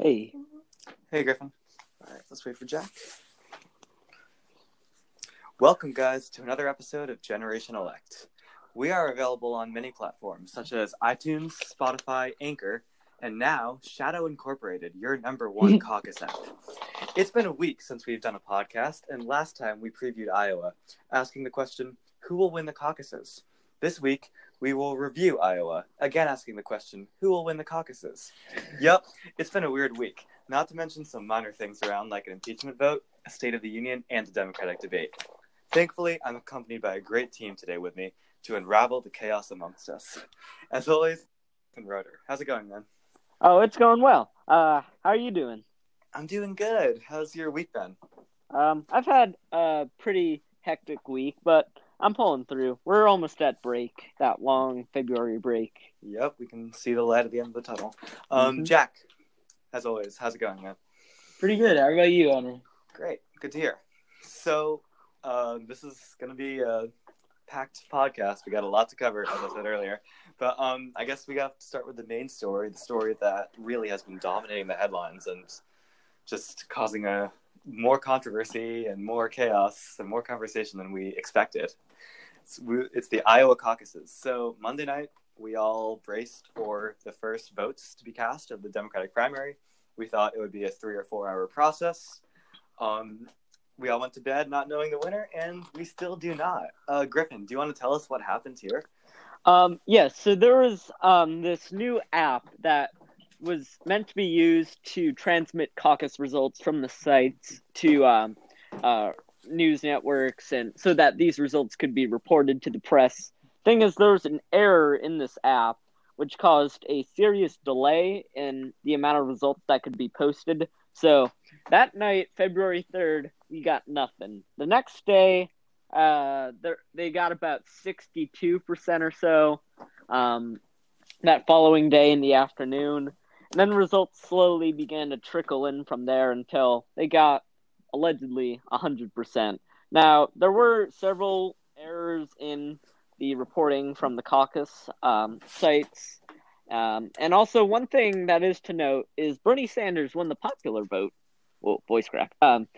Hey. Hey, Griffin. All right, let's wait for Jack. Welcome, guys, to another episode of Generation Elect. We are available on many platforms such as iTunes, Spotify, Anchor, and now Shadow Incorporated, your number one caucus app. It's been a week since we've done a podcast, and last time we previewed Iowa, asking the question who will win the caucuses? This week, we will review Iowa, again asking the question who will win the caucuses? Yep, it's been a weird week, not to mention some minor things around like an impeachment vote, a State of the Union, and a Democratic debate. Thankfully, I'm accompanied by a great team today with me to unravel the chaos amongst us. As always, Rotor. How's it going, man? Oh, it's going well. Uh, how are you doing? I'm doing good. How's your week been? Um, I've had a pretty hectic week, but I'm pulling through. We're almost at break, that long February break. Yep, we can see the light at the end of the tunnel. Um, mm-hmm. Jack, as always, how's it going, man? Pretty good. How about you, Honor? Great. Good to hear. So, uh, this is going to be a packed podcast. We got a lot to cover, as I said earlier. But um, I guess we have to start with the main story, the story that really has been dominating the headlines and just causing a more controversy and more chaos and more conversation than we expected. It's, it's the Iowa caucuses. So Monday night, we all braced for the first votes to be cast of the Democratic primary. We thought it would be a three or four hour process. Um, we all went to bed not knowing the winner, and we still do not. Uh, Griffin, do you want to tell us what happened here? Um, yes, yeah, so there was um, this new app that was meant to be used to transmit caucus results from the sites to um, uh, news networks, and so that these results could be reported to the press. Thing is, there was an error in this app, which caused a serious delay in the amount of results that could be posted. So that night, February 3rd, we got nothing. The next day, uh, they got about 62% or so. Um, that following day in the afternoon. And then results slowly began to trickle in from there until they got allegedly 100%. Now, there were several errors in the reporting from the caucus um, sites. Um, and also, one thing that is to note is Bernie Sanders won the popular vote well, voice crack. Um,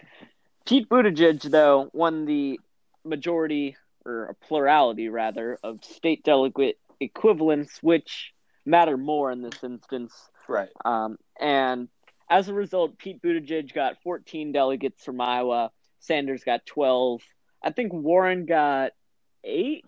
Pete Buttigieg, though, won the majority or a plurality rather of state delegate equivalents, which matter more in this instance. Right. Um, and as a result, Pete Buttigieg got 14 delegates from Iowa. Sanders got 12. I think Warren got eight,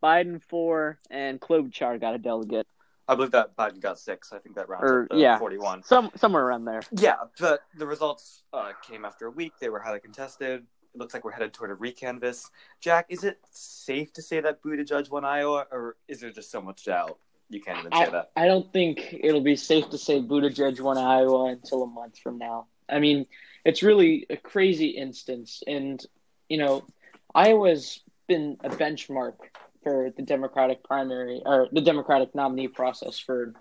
Biden four, and Klobuchar got a delegate. I believe that Biden got six. I think that rounds or, up to yeah, 41. Some somewhere around there. Yeah, but the results uh, came after a week. They were highly contested. It looks like we're headed toward a recanvass. Jack, is it safe to say that Buttigieg won Iowa, or is there just so much doubt you can't even say I, that? I don't think it'll be safe to say Buttigieg won Iowa until a month from now. I mean, it's really a crazy instance, and you know, Iowa's been a benchmark for the Democratic primary or the Democratic nominee process for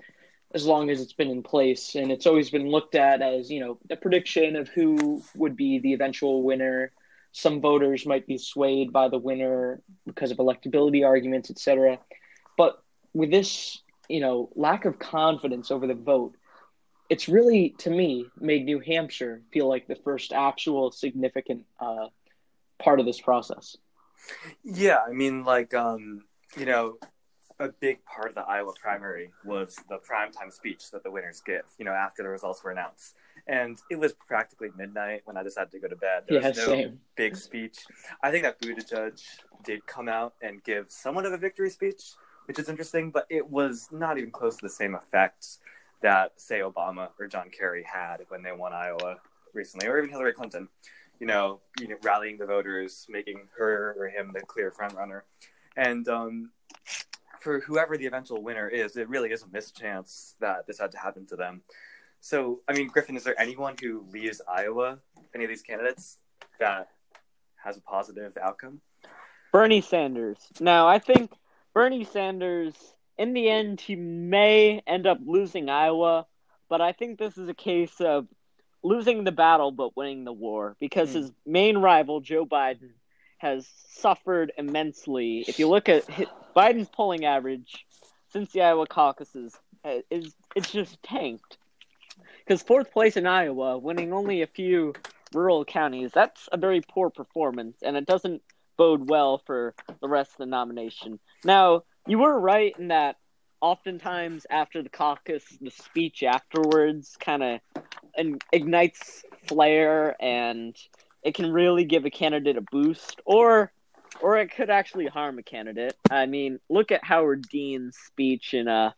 as long as it's been in place, and it's always been looked at as you know a prediction of who would be the eventual winner. Some voters might be swayed by the winner because of electability arguments, etc. But with this, you know, lack of confidence over the vote, it's really to me made New Hampshire feel like the first actual significant uh, part of this process. Yeah, I mean, like, um, you know, a big part of the Iowa primary was the primetime speech that the winners give, you know, after the results were announced. And it was practically midnight when I decided to go to bed. There yeah, was no same. big speech. I think that Buttigieg did come out and give somewhat of a victory speech, which is interesting, but it was not even close to the same effect that, say, Obama or John Kerry had when they won Iowa recently, or even Hillary Clinton you know, you know, rallying the voters, making her or him the clear front runner, and um, for whoever the eventual winner is, it really is a mischance that this had to happen to them. So, I mean, Griffin, is there anyone who leaves Iowa, any of these candidates, that has a positive outcome? Bernie Sanders. Now, I think Bernie Sanders, in the end, he may end up losing Iowa, but I think this is a case of losing the battle but winning the war because mm. his main rival Joe Biden has suffered immensely. If you look at his, Biden's polling average since the Iowa caucuses, uh, is it's just tanked. because fourth place in Iowa, winning only a few rural counties, that's a very poor performance, and it doesn't bode well for the rest of the nomination. Now, you were right in that oftentimes after the caucus, the speech afterwards kind of ignites flair and it can really give a candidate a boost or or it could actually harm a candidate. I mean, look at Howard Dean's speech in uh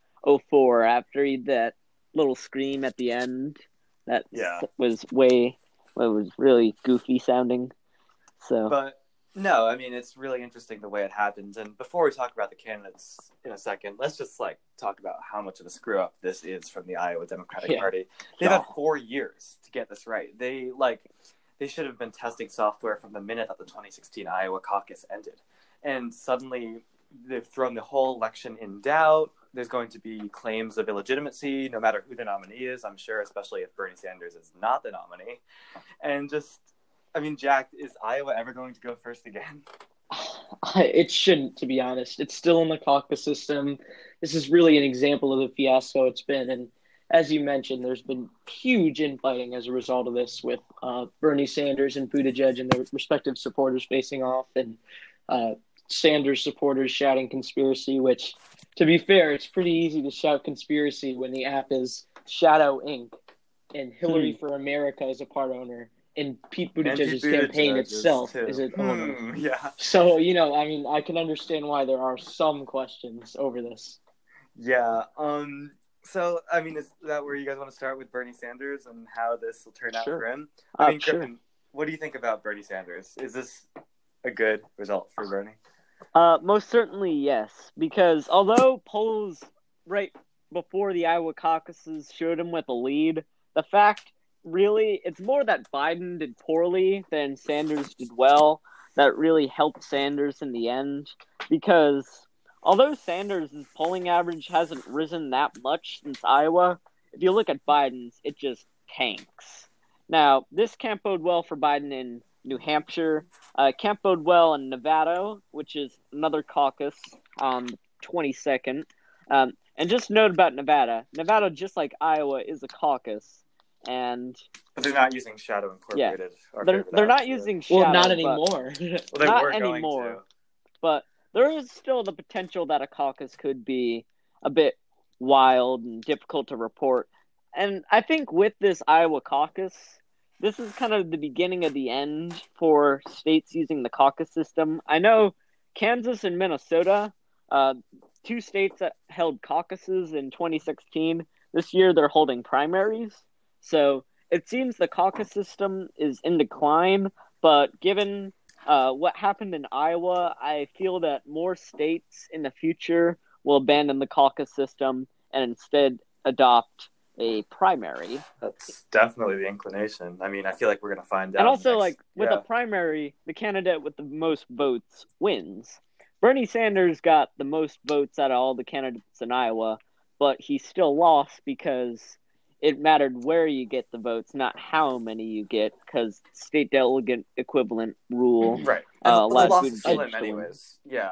04 after he that little scream at the end that Yeah. was way well, it was really goofy sounding. So But no, I mean it's really interesting the way it happens. And before we talk about the candidates in a second, let's just like talk about how much of a screw up this is from the Iowa Democratic Yeah. Party. They've had Oh. four years to get this right. They like they should have been testing software from the minute that the 2016 Iowa caucus ended, and suddenly they've thrown the whole election in doubt. There's going to be claims of illegitimacy, no matter who the nominee is. I'm sure, especially if Bernie Sanders is not the nominee, and just. I mean, Jack, is Iowa ever going to go first again? It shouldn't, to be honest. It's still in the caucus system. This is really an example of the fiasco it's been. And as you mentioned, there's been huge infighting as a result of this, with uh, Bernie Sanders and Buttigieg and their respective supporters facing off, and uh, Sanders supporters shouting conspiracy. Which, to be fair, it's pretty easy to shout conspiracy when the app is Shadow Inc. and Hillary for America is a part owner, and Pete And Buttigieg's Pete campaign Buttigieg itself too. is it owner. Hmm, yeah, So, you know, I mean, I can understand why there are some questions over this. yeah. Um. So, I mean, is that where you guys want to start with Bernie Sanders and how this will turn out Sure. for him? Uh, I mean, sure. Griffin, what do you think about Bernie Sanders? Is this a good result for Bernie? Uh, most certainly, yes. Because although polls right before the Iowa caucuses showed him with a lead, the fact really it's more that Biden did poorly than Sanders did well that really helped Sanders in the end. Because although Sanders' polling average hasn't risen that much since Iowa, if you look at Biden's, it just tanks. Now, this can't bode well for Biden in New Hampshire. Uh, can't bode well in Nevada, which is another caucus on the 22nd. Um, and just note about Nevada Nevada, just like Iowa, is a caucus. And But they're not using Shadow Incorporated. or they're, they're not apps, using Well, Shadow, not but- anymore. Well, they not were anymore. to. but there is still the potential that a caucus could be a bit wild and difficult to report. And I think with this Iowa caucus, this is kind of the beginning of the end for states using the caucus system. I know Kansas and Minnesota, uh, two states that held caucuses in 2016. This year they're holding primaries. So it seems the caucus system is in decline, but given uh, what happened in Iowa, I feel that more states in the future will abandon the caucus system and instead adopt a primary. That's definitely the inclination. I mean, I feel like we're going to find out. and also, next- like with yeah. a primary, the candidate with the most votes wins. Bernie Sanders got the most votes out of all the candidates in Iowa, but he still lost because it mattered where you get the votes, not how many you get, because state delegate equivalent rule. Right. Uh, And the last loss Buttigieg slim, anyways. Yeah.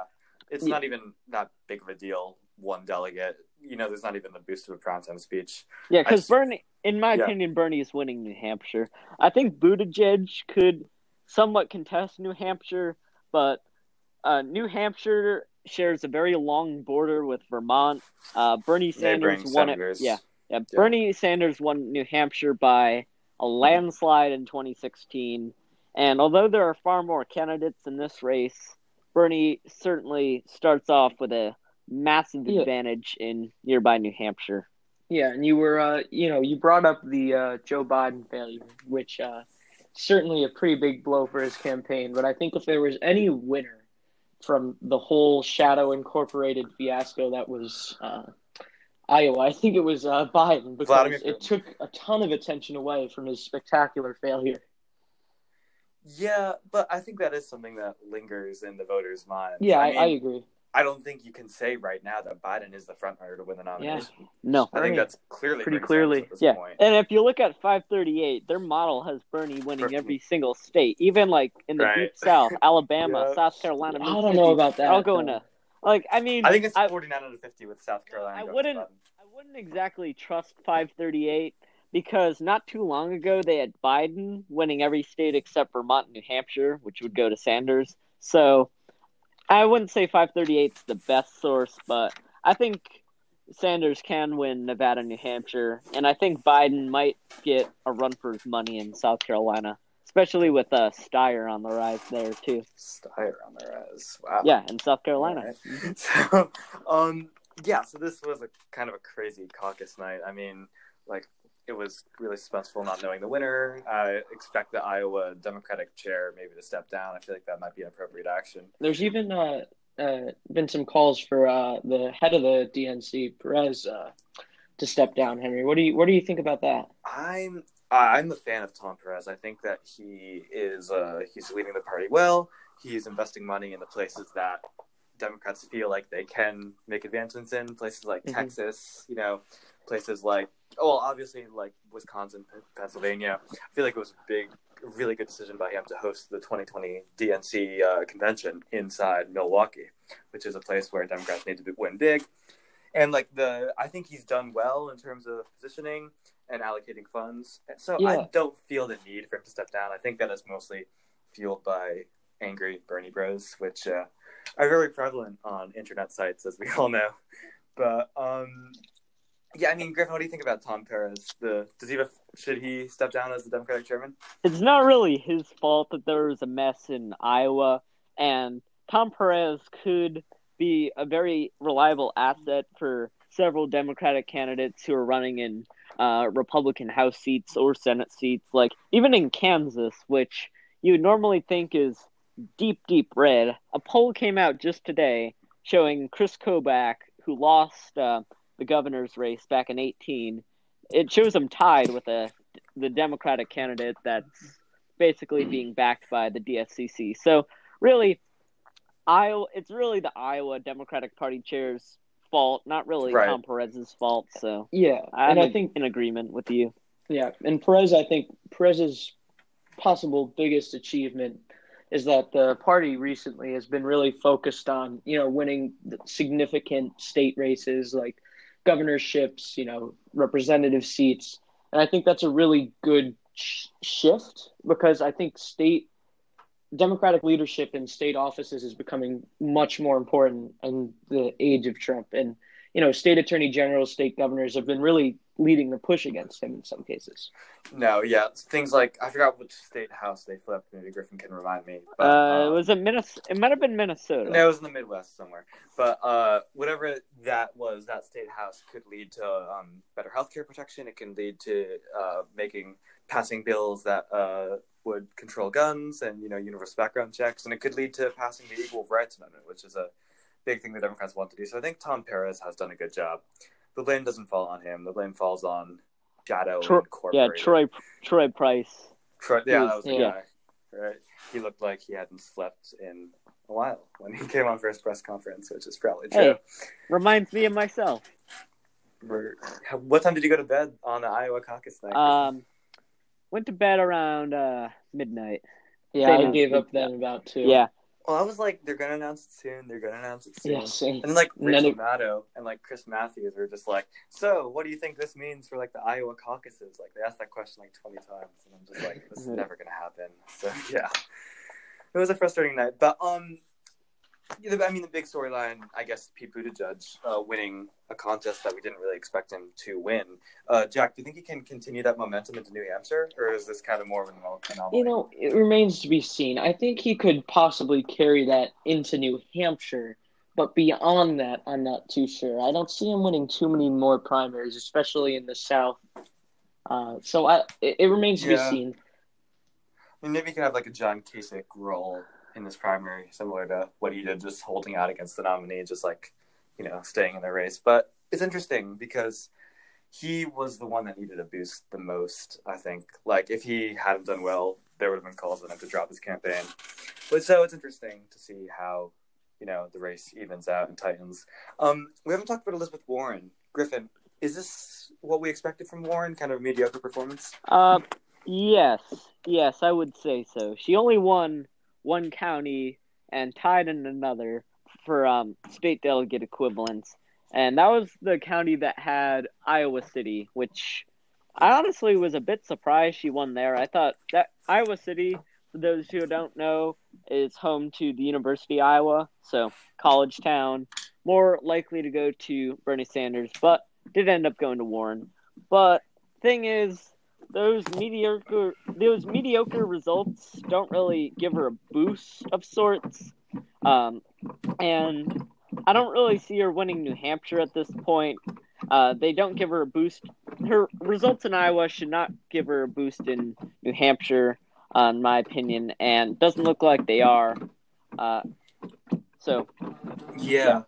It's Yeah. not even that big of a deal. One delegate. You know, there's not even the boost of a primetime speech. Yeah, because just- Bernie, in my Yeah. opinion, Bernie is winning New Hampshire. I think Buttigieg could somewhat contest New Hampshire, but uh, New Hampshire shares a very long border with Vermont. Uh, Bernie Sanders won it. Yeah, yeah. Bernie Sanders won New Hampshire by a landslide in 2016, and although there are far more candidates in this race, Bernie certainly starts off with a massive Yeah. advantage in nearby New Hampshire. Yeah, and you were, uh, you know, you brought up the uh, Joe Biden failure, which uh, certainly a pretty big blow for his campaign. But I think if there was any winner from the whole Shadow Incorporated fiasco that was uh, Iowa, I think it was uh, Biden because Vladimir it took a ton of attention away from his spectacular failure. Yeah, but I think that is something that lingers in the voters' minds. Yeah, I, I, I, agree. I don't think you can say right now that Biden is the front runner to win the nomination. Yeah. No, I think that's clearly Pretty clearly. At this Yeah, point. and if you look at 538, their model has Bernie winning every single state, even like in the Right. deep South, Alabama, Yeah. South Carolina. I don't know about that. I'll go though. into like I mean I think it's I, 49 out of 50 with South Carolina. I wouldn't- I wouldn't exactly trust 538 because not too long ago they had Biden winning every state except Vermont and New Hampshire, which would go to Sanders. So I wouldn't say 538 is the best source, but I think Sanders can win Nevada, New Hampshire, and I think Biden might get a run for his money in South Carolina, especially with uh, Steyer on the rise there too. Steyer on the rise. Wow. Yeah, in South Carolina. Right. So, um, yeah. So this was a kind of a crazy caucus night. I mean, like it was really suspenseful not knowing the winner. I expect the Iowa Democratic chair maybe to step down. I feel like that might be an appropriate action. There's even uh, uh, been some calls for uh, the head of the DNC, Perez, uh, to step down. Henry, what do you what do you think about that? I'm I'm a fan of Tom Perez. I think that he is uh, he's leading the party well. He's investing money in the places that Democrats feel like they can make advancements in, places like Mhm. Texas, you know, places like oh, well, obviously like Wisconsin, P- Pennsylvania. I feel like it was a big, really good decision by him to host the 2020 DNC uh, convention inside Milwaukee, which is a place where Democrats need to be, win big. And like the, I think he's done well in terms of positioning and allocating funds. So Yeah. I don't feel the need for him to step down. I think that is mostly fueled by angry Bernie Bros, which uh, are very prevalent on internet sites, as we all know. But um, yeah, I mean, Griffin, what do you think about Tom Perez? The does he should he step down as the Democratic chairman? It's not really his fault that there was a mess in Iowa, and Tom Perez could be a very reliable asset for several Democratic candidates who are running in uh, Republican House seats or Senate seats, like even in Kansas, which you would normally think is deep, deep red. A poll came out just today showing Chris Kobach, who lost uh, the governor's race back in 18, it shows him tied with a the Democratic candidate that's basically being backed by the DSCC. So really, Iowa, it's really the Iowa Democratic Party chair's fault, not really Right. Tom Perez's fault. So Yeah, I'm and I think in agreement with you. Yeah, and Perez, I think Perez's possible biggest achievement is that the party recently has been really focused on, you know, winning significant state races like governorships, you know, representative seats. And I think that's a really good sh- shift because I think state democratic leadership in state offices is becoming much more important in the age of Trump. And, you know, state attorney generals, state governors have been really leading the push against him in some cases. No, yeah, things like I forgot which state house they flipped. Maybe Griffin can remind me. But, Uh, um, was it Minnesota? It might have been Minnesota. No, it was in the Midwest somewhere. But uh, whatever that was, that state house could lead to um, better health care protection. It can lead to uh, making passing bills that uh, would control guns and you know universal background checks, and it could lead to passing the Equal Rights Amendment, which is a big thing the Democrats want to do. So I think Tom Perez has done a good job. The blame doesn't fall on him. The blame falls on Shadow Tro- Yeah. Troy Troy Price. Troy, yeah, that was the Yeah. guy. Right. He looked like he hadn't slept in a while when he came on for his press conference, which is probably true. Hey, reminds me of myself. What time did you go to bed on the Iowa caucus night? Um, went to bed around uh midnight. Yeah, Same I gave up then about two. Yeah, well, I was like, they're gonna announce it soon. They're gonna announce it soon. Yeah, same. And like And then Rachel it- Maddow and like Chris Matthews were just like, so what do you think this means for like the Iowa caucuses? Like they asked that question like twenty times, and I'm just like, this is never gonna happen. So yeah, it was a frustrating night. But um, yeah, the- I mean, the big storyline, I guess, Pete Buttigieg uh, winning a contest that we didn't really expect him to win. Uh, Jack, do you think he can continue that momentum into New Hampshire, or is this kind of more of an anomaly? You know, it remains to be seen. I think he could possibly carry that into New Hampshire, but beyond that, I'm not too sure. I don't see him winning too many more primaries, especially in the South. Uh, so I, it, it remains to Yeah. be seen. I mean, maybe he can have like a John Kasich role in this primary, similar to what he did, just holding out against the nominee, just like you know, staying in the race. But it's interesting because he was the one that needed a boost the most. I think, like if he hadn't done well, there would have been calls on him to drop his campaign. But so it's interesting to see how you know the race evens out and tightens. Um, we haven't talked about Elizabeth Warren. Griffin, is this what we expected from Warren? Kind of a mediocre performance. Uh, yes, yes, I would say so. She only won one county and tied in another for um, state delegate equivalents, and that was the county that had Iowa City, which I honestly was a bit surprised she won there. I thought that Iowa City, for those who don't know, is home to the University of Iowa, so college town, more likely to go to Bernie Sanders, but did end up going to Warren. But thing is, those mediocre those mediocre results don't really give her a boost of sorts. Um, and I don't really see her winning New Hampshire at this point. Uh, they don't give her a boost. Her results in Iowa should not give her a boost in New Hampshire, uh, in my opinion, and doesn't look like they are. Uh, so, Yeah,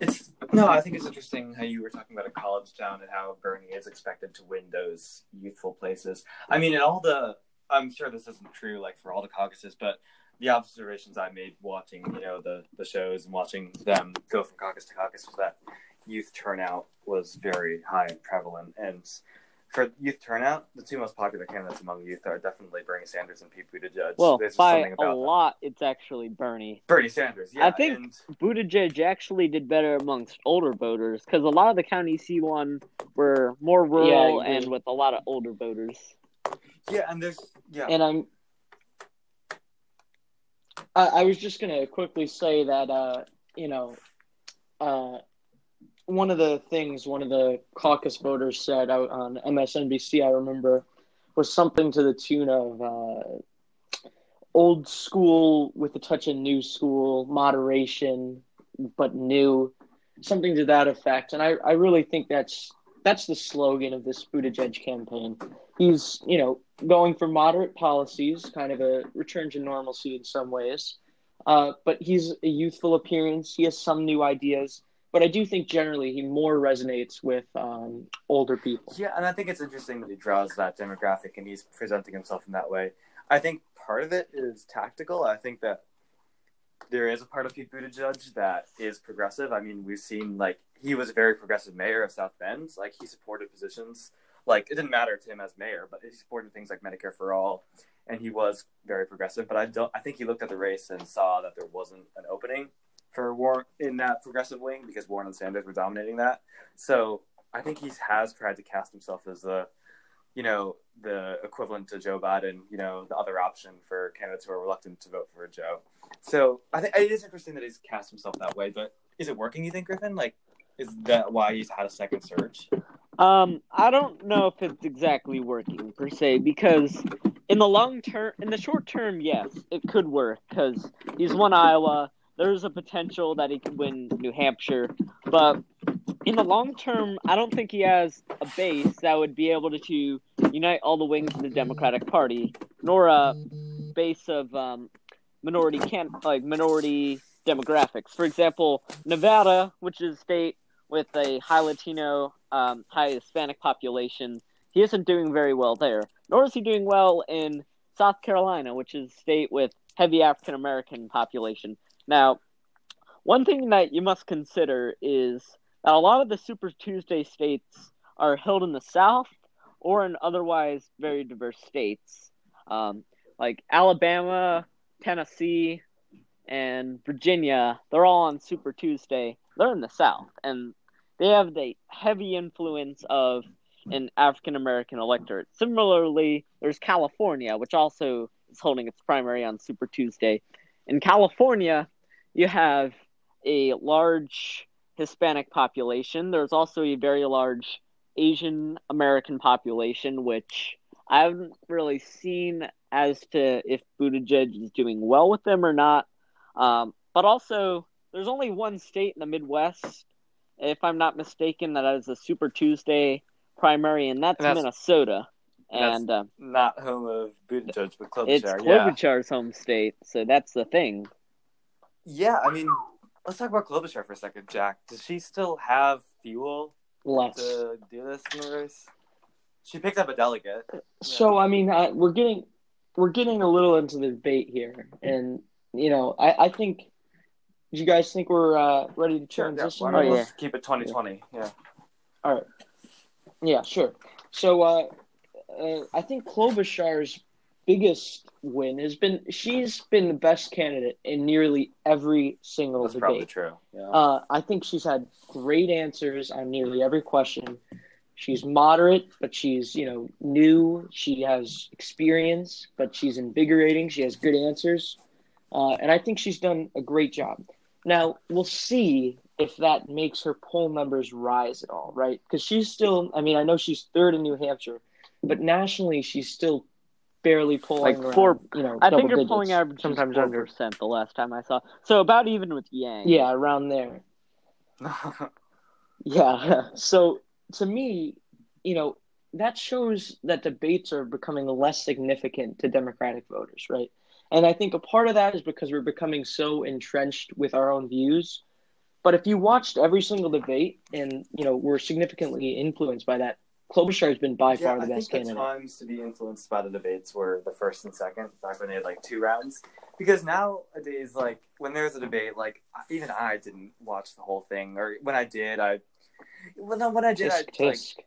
it's no. I think it's interesting how you were talking about a college town and how Bernie is expected to win those youthful places. I mean, in all the, I'm sure this isn't true like for all the caucuses, but the observations I made watching, you know, the the shows and watching them go from caucus to caucus was that youth turnout was very high and prevalent. And for youth turnout, the two most popular candidates among youth are definitely Bernie Sanders and Pete Buttigieg. well, There's by something a about them. lot, it's actually Bernie. Bernie Sanders, yeah. I think- and- Buttigieg actually did better amongst older voters because a lot of the counties he won were more rural agree. and with a lot of older voters. yeah, and there's yeah. And I'm. I, I was just gonna quickly say that uh, you know, uh, one of the things one of the caucus voters said out on MSNBC, I remember, was something to the tune of uh, old school with a touch of new school, moderation, but new, something to that effect. And I, I really think that's that's the slogan of this Buttigieg campaign. He's, you know, going for moderate policies, kind of a return to normalcy in some ways. Uh, but he's a youthful appearance. He has some new ideas. But I do think generally he more resonates with um, older people. Yeah, and I think it's interesting that he draws that demographic and he's presenting himself in that way. I think part of it is tactical. I think that there is a part of Pete Buttigieg that is progressive. I mean, we've seen like he was a very progressive mayor of South Bend. Like he supported positions like it didn't matter to him as mayor, but he supported things like Medicare for all, and he was very progressive. But I don't. I think he looked at the race and saw that there wasn't an opening for Warren in that progressive wing because Warren and Sanders were dominating that. So I think he has tried to cast himself as the, you know, the equivalent to Joe Biden, you know, the other option for candidates who are reluctant to vote for Joe. So I think it is interesting that he's cast himself that way. But is it working? You think, Griffin? Like, is that why he's had a second surge? Um, I don't know if it's exactly working per se because in the long term, in the short term, yes, it could work because he's won Iowa. There's a potential that he could win New Hampshire, but in the long term, I don't think he has a base that would be able to, to unite all the wings of the Democratic Party, nor a base of um, minority can like minority demographics. For example, Nevada, which is a state with a high Latino, um, high Hispanic population, he isn't doing very well there. Nor is he doing well in South Carolina, which is a state with heavy African American population. Now, one thing that you must consider is that a lot of the Super Tuesday states are held in the South or in otherwise very diverse states, um, like Alabama, Tennessee, and Virginia. They're all on Super Tuesday. They're in the South, and they have the heavy influence of an African American electorate. Similarly, there's California, which also is holding its primary on Super Tuesday. In California, you have a large Hispanic population. There's also a very large Asian American population, which I haven't really seen as to if Buttigieg is doing well with them or not. Um, but also, there's only one state in the Midwest, if I'm not mistaken, that has a Super Tuesday primary, and that's, And that's- Minnesota. That's- And uh, Not home of Buttigieg, but Klobuchar. it's yeah. Klobuchar's home state, so that's the thing. Yeah, I mean, let's talk about Klobuchar for a second, Jack. Does she still have fuel Less. to do this in the race? She picked up a delegate. So I mean, uh, we're getting we're getting a little into the debate here, and you know, I, I think. Do you guys think we're uh, ready to Sure, yeah. transition? Why don't Oh, yeah. keep it 2020? Yeah. All right. Yeah, sure. So uh, uh, I think Klobuchar's biggest win has been she's been the best candidate in nearly every single That's probably debate. true. Yeah. Uh, I think she's had great answers on nearly every question. She's moderate, but she's you know new. She has experience, but she's invigorating. She has good answers, uh, and I think she's done a great job. Now we'll see if that makes her poll numbers rise at all, right? Because she's still. I mean, I know she's third in New Hampshire, but nationally she's still barely pulling Like around, four- You know, I think double her digits, polling average sometimes under. percent the last time I saw. So about even with Yang. Yeah, around there. Yeah. So to me, you know, that shows that debates are becoming less significant to Democratic voters, right? And I think a part of that is because we're becoming so entrenched with our own views. But if you watched every single debate and, you know, were significantly influenced by that, Klobuchar has been by yeah, far the I best think the candidate. times to be influenced by the debates were the first and second, back when they had like two rounds. Because nowadays, like when there's a debate, like even I didn't watch the whole thing, or when I did, I when I, when I did, I, Tisk, like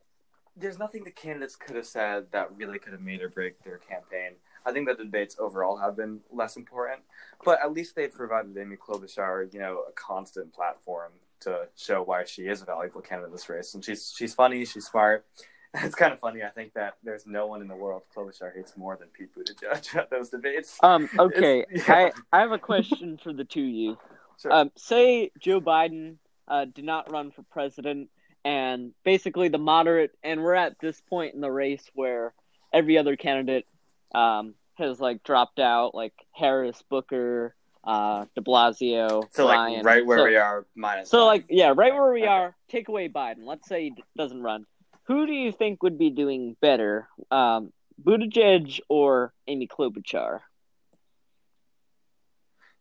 there's nothing the candidates could have said that really could have made or break their campaign. I think that the debates overall have been less important, but at least they've provided Amy Klobuchar, you know, a constant platform to show why she is a valuable candidate in this race. And she's she's funny, she's smart. It's kind of funny. I think that there's no one in the world Klobuchar hates more than Pete Buttigieg at those debates. Um. Okay. Yeah. I I have a question for the two of you. Sure. Um. Say Joe Biden uh did not run for president, and basically the moderate, and we're at this point in the race where every other candidate um has like dropped out, like Harris, Booker, uh, De Blasio, so like right where So- we are, minus. So like yeah, right where we Okay. are. Take away Biden. Let's say he d- doesn't run. Who do you think would be doing better, um, Buttigieg or Amy Klobuchar?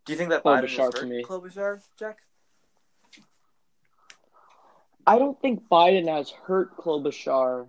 do you think that Biden Klobuchar will to hurt me. Klobuchar, Jack? I don't think Biden has hurt Klobuchar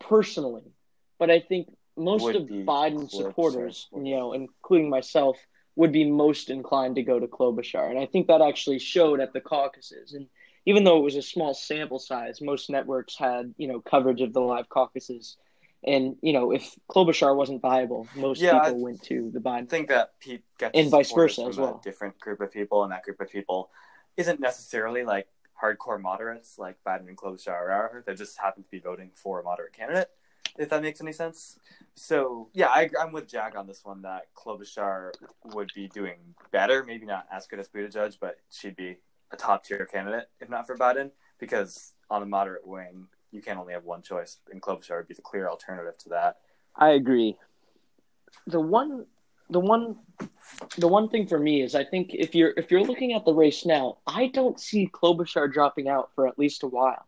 personally, but I think most Would of Biden's supporters. you know, including myself, would be most inclined to go to Klobuchar, and I think that actually showed at the caucuses. And even though it was a small sample size, most networks had you know coverage of the live caucuses. And you know, if Klobuchar wasn't viable, most Yeah, I- people went to the I Biden. think that Pete gets And vice versa as a well. different group of people, and that group of people isn't necessarily like hardcore moderates like Biden and Klobuchar are. They just happen to be voting for a moderate candidate, if that makes any sense. So yeah, I, I'm with Jack on this one that Klobuchar would be doing better, maybe not as good as Buttigieg, but she'd be a top tier candidate if not for Biden, because on the moderate wing, you can only have one choice, and Klobuchar would be the clear alternative to that. I agree. the one the one the one thing for me is I think if you're if you're looking at the race now, I don't see Klobuchar dropping out for at least a while.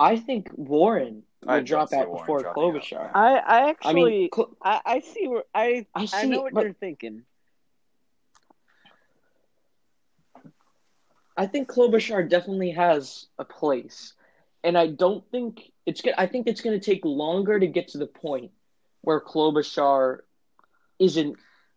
I think Warren will I don't drop out Warren before dropping out. Klobuchar. I I I actually mean, Cl- I, I see where I I I see, know what but you're thinking. I think Klobuchar definitely has a place, and I don't think it's good. I think it's going to take longer to get to the point where Klobuchar isn't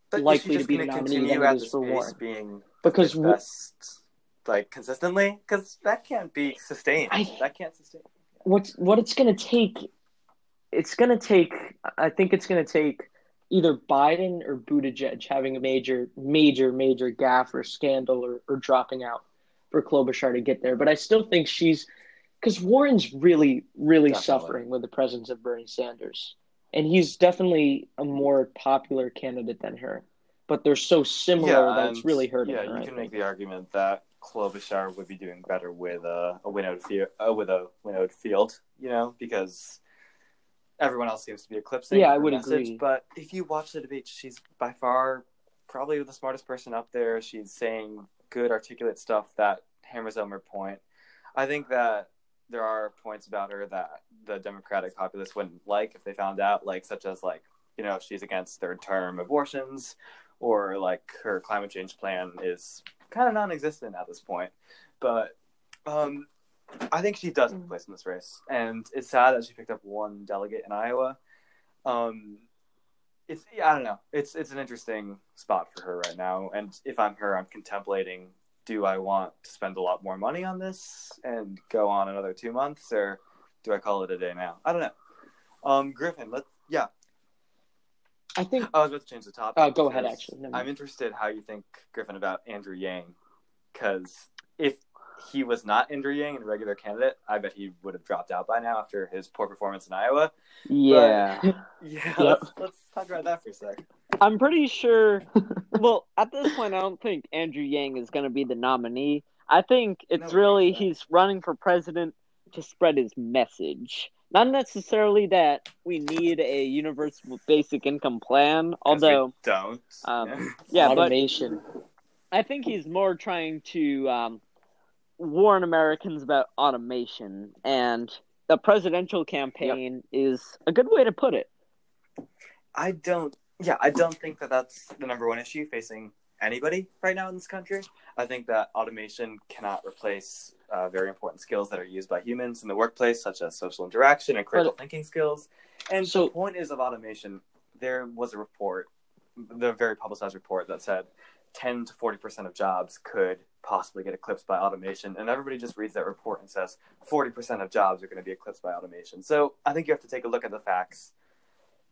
But likely to be just the gonna nominee continue than it at is this for Warren. being because Wa- best, like consistently, because that can't be sustained. I- that can't sustain. what's what it's going to take it's going to take i think it's going to take either biden or buttigieg having a major major major gaffe or scandal or, or dropping out for klobuchar to get there but i still think she's because warren's really really Definitely. suffering with the presence of bernie sanders and he's definitely a more popular candidate than her but they're so similar that it's really hurting Yeah, her you I can think. make the argument that Klobuchar would be doing better with a, a winnowed field, uh, with a winnowed field, you know, because everyone else seems to be eclipsing. Yeah, I would message. agree. But if you watch the debate, she's by far probably the smartest person up there. She's saying good, articulate stuff that hammers home her point. I think that there are points about her that the Democratic populace wouldn't like if they found out, like such as like you know she's against third term abortions, or like her climate change plan is kind of non-existent at this point. But um, I think she does have a place in this race, and it's sad that she picked up one delegate in Iowa. Um, it's yeah, I don't know. It's it's an interesting spot for her right now, and if I'm her, I'm contemplating: do I want to spend a lot more money on this and go on another two months, or do I call it a day now? I don't know. Um, Griffin, let's yeah. i think I was about to change the topic. Uh, go ahead, actually. Mind. I'm interested how you think Griffin about Andrew Yang, because if he was not Andrew Yang and a regular candidate, I bet he would have dropped out by now after his poor performance in Iowa. Yeah. Yeah, Yep. let's, let's talk about that for a sec. I'm pretty sure. well, at this point, I don't think Andrew Yang is going to be the nominee. I think it's No, really so. he's running for president to spread his message. Not necessarily that we need a universal basic income plan, 'Cause we although don't. um, Yeah. yeah, but Automation. I think he's more trying to um, warn Americans about automation, and the presidential campaign is a good way to put it. I don't. Yeah, I don't think that that's the number one issue facing anybody right now in this country. I think that automation cannot replace uh, very important skills that are used by humans in the workplace, such as social interaction and critical thinking skills. And So- the point is of automation. There was a report, the very publicized report that said 10 to 40 percent of jobs could possibly get eclipsed by automation, and everybody just reads that report and says 40 percent of jobs are going to be eclipsed by automation. So I think you have to take a look at the facts.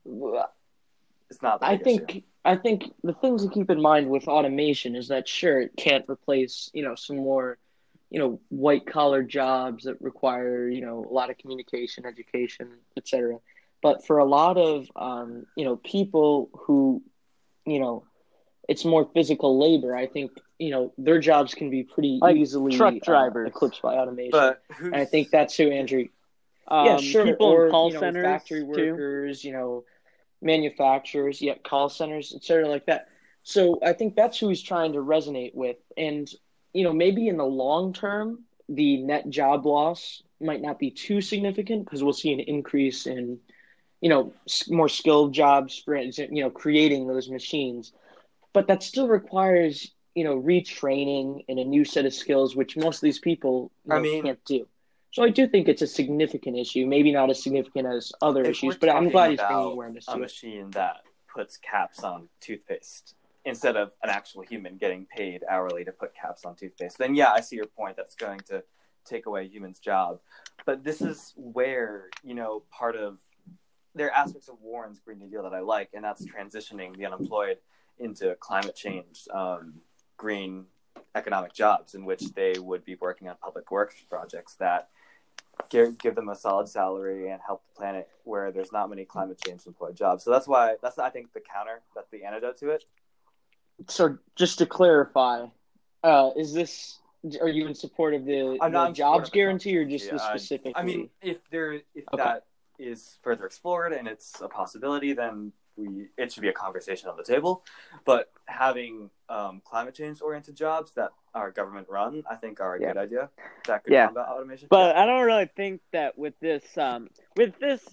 It's not. I think issue. I think the things to keep in mind with automation is that sure it can't replace you know some more you know white collar jobs that require you know a lot of communication, education, etc. But for a lot of um, you know people who you know it's more physical labor, I think you know their jobs can be pretty Like easily truck uh, drivers. eclipsed by automation. But who's, and I think that's who Andrew Um, yeah, sure. People or in call you know, centers factory too. workers, you know, manufacturers, yeah, call centers, etc., like that. So I think that's who he's trying to resonate with, and you know, maybe in the long term, the net job loss might not be too significant because we'll see an increase in, you know, more skilled jobs for you know creating those machines, but that still requires you know retraining and a new set of skills, which most of these people you I mean- can't do. So I do think it's a significant issue, maybe not as significant as other issues, but I'm glad he's bringing awareness a to it. machine that puts caps on toothpaste instead of an actual human getting paid hourly to put caps on toothpaste, then yeah, I see your point. That's going to take away a human's job. But this is where, you know, part of there are aspects of Warren's Green New Deal that I like, and that's transitioning the unemployed into climate change, um, green economic jobs in which they would be working on public works projects that give, give them a solid salary and help the planet where there's not many climate change employed jobs. So that's why that's I think the counter, that's the antidote to it. So just to clarify, uh, is this are you in support of the, the jobs guarantee or just yeah, the specific? I mean, if there if Okay. that is further explored and it's a possibility, then we it should be a conversation on the table. But having um, climate change oriented jobs that are government run, I think are a Yeah. good idea. That could Yeah. combat automation. But I don't really think that with this um, with this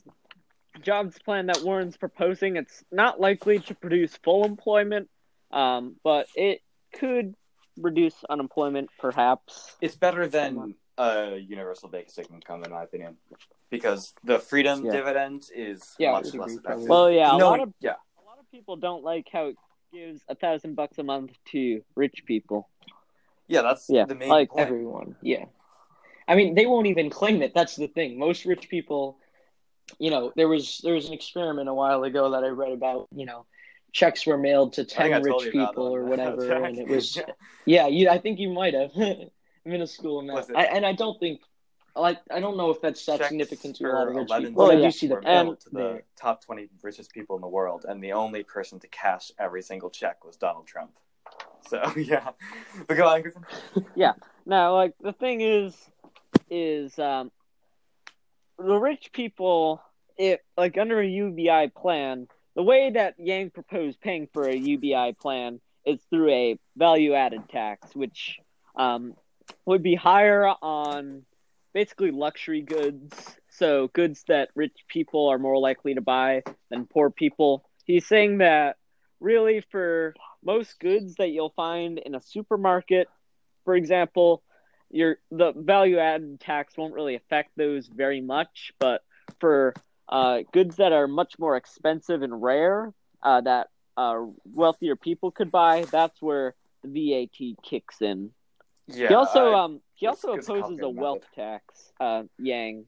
jobs plan that Warren's proposing, it's not likely to produce full employment, um, but it could reduce unemployment, perhaps. it's better than a universal basic income, in my opinion, because the freedom Yeah. dividend is Yeah, much would less effective. Well, yeah, a no, lot of yeah, a lot of people don't like how it gives a thousand bucks a month to rich people. yeah, that's Yeah, the main like point. everyone, yeah. I mean, they won't even claim it. That's the thing. Most rich people, you know, there was there was an experiment a while ago that I read about. You know, checks were mailed to I think I ten rich people or whatever, and it was Yeah. Yeah, you. I think you might have middle school and Was that. it- I, and I don't think, like, I don't know if that's that Checks significant to a lot of rich people. Well, but I do see the And- to the there. top 20 richest people in the world, and the only person to cash every single check was Donald Trump. So, yeah. But go on, Griffin. yeah. Now, like the thing is, is um, the rich people, it like under a UBI plan, the way that Yang proposed paying for a UBI plan is through a value-added tax, which um, would be higher on basically luxury goods, so goods that rich people are more likely to buy than poor people. He's saying that really for most goods that you'll find in a supermarket, for example, your the value added tax won't really affect those very much, but for uh, goods that are much more expensive and rare uh, that uh, wealthier people could buy, that's where the VAT kicks in. Yeah. he also I- um he also opposes a wealth method. tax. Uh, Yang.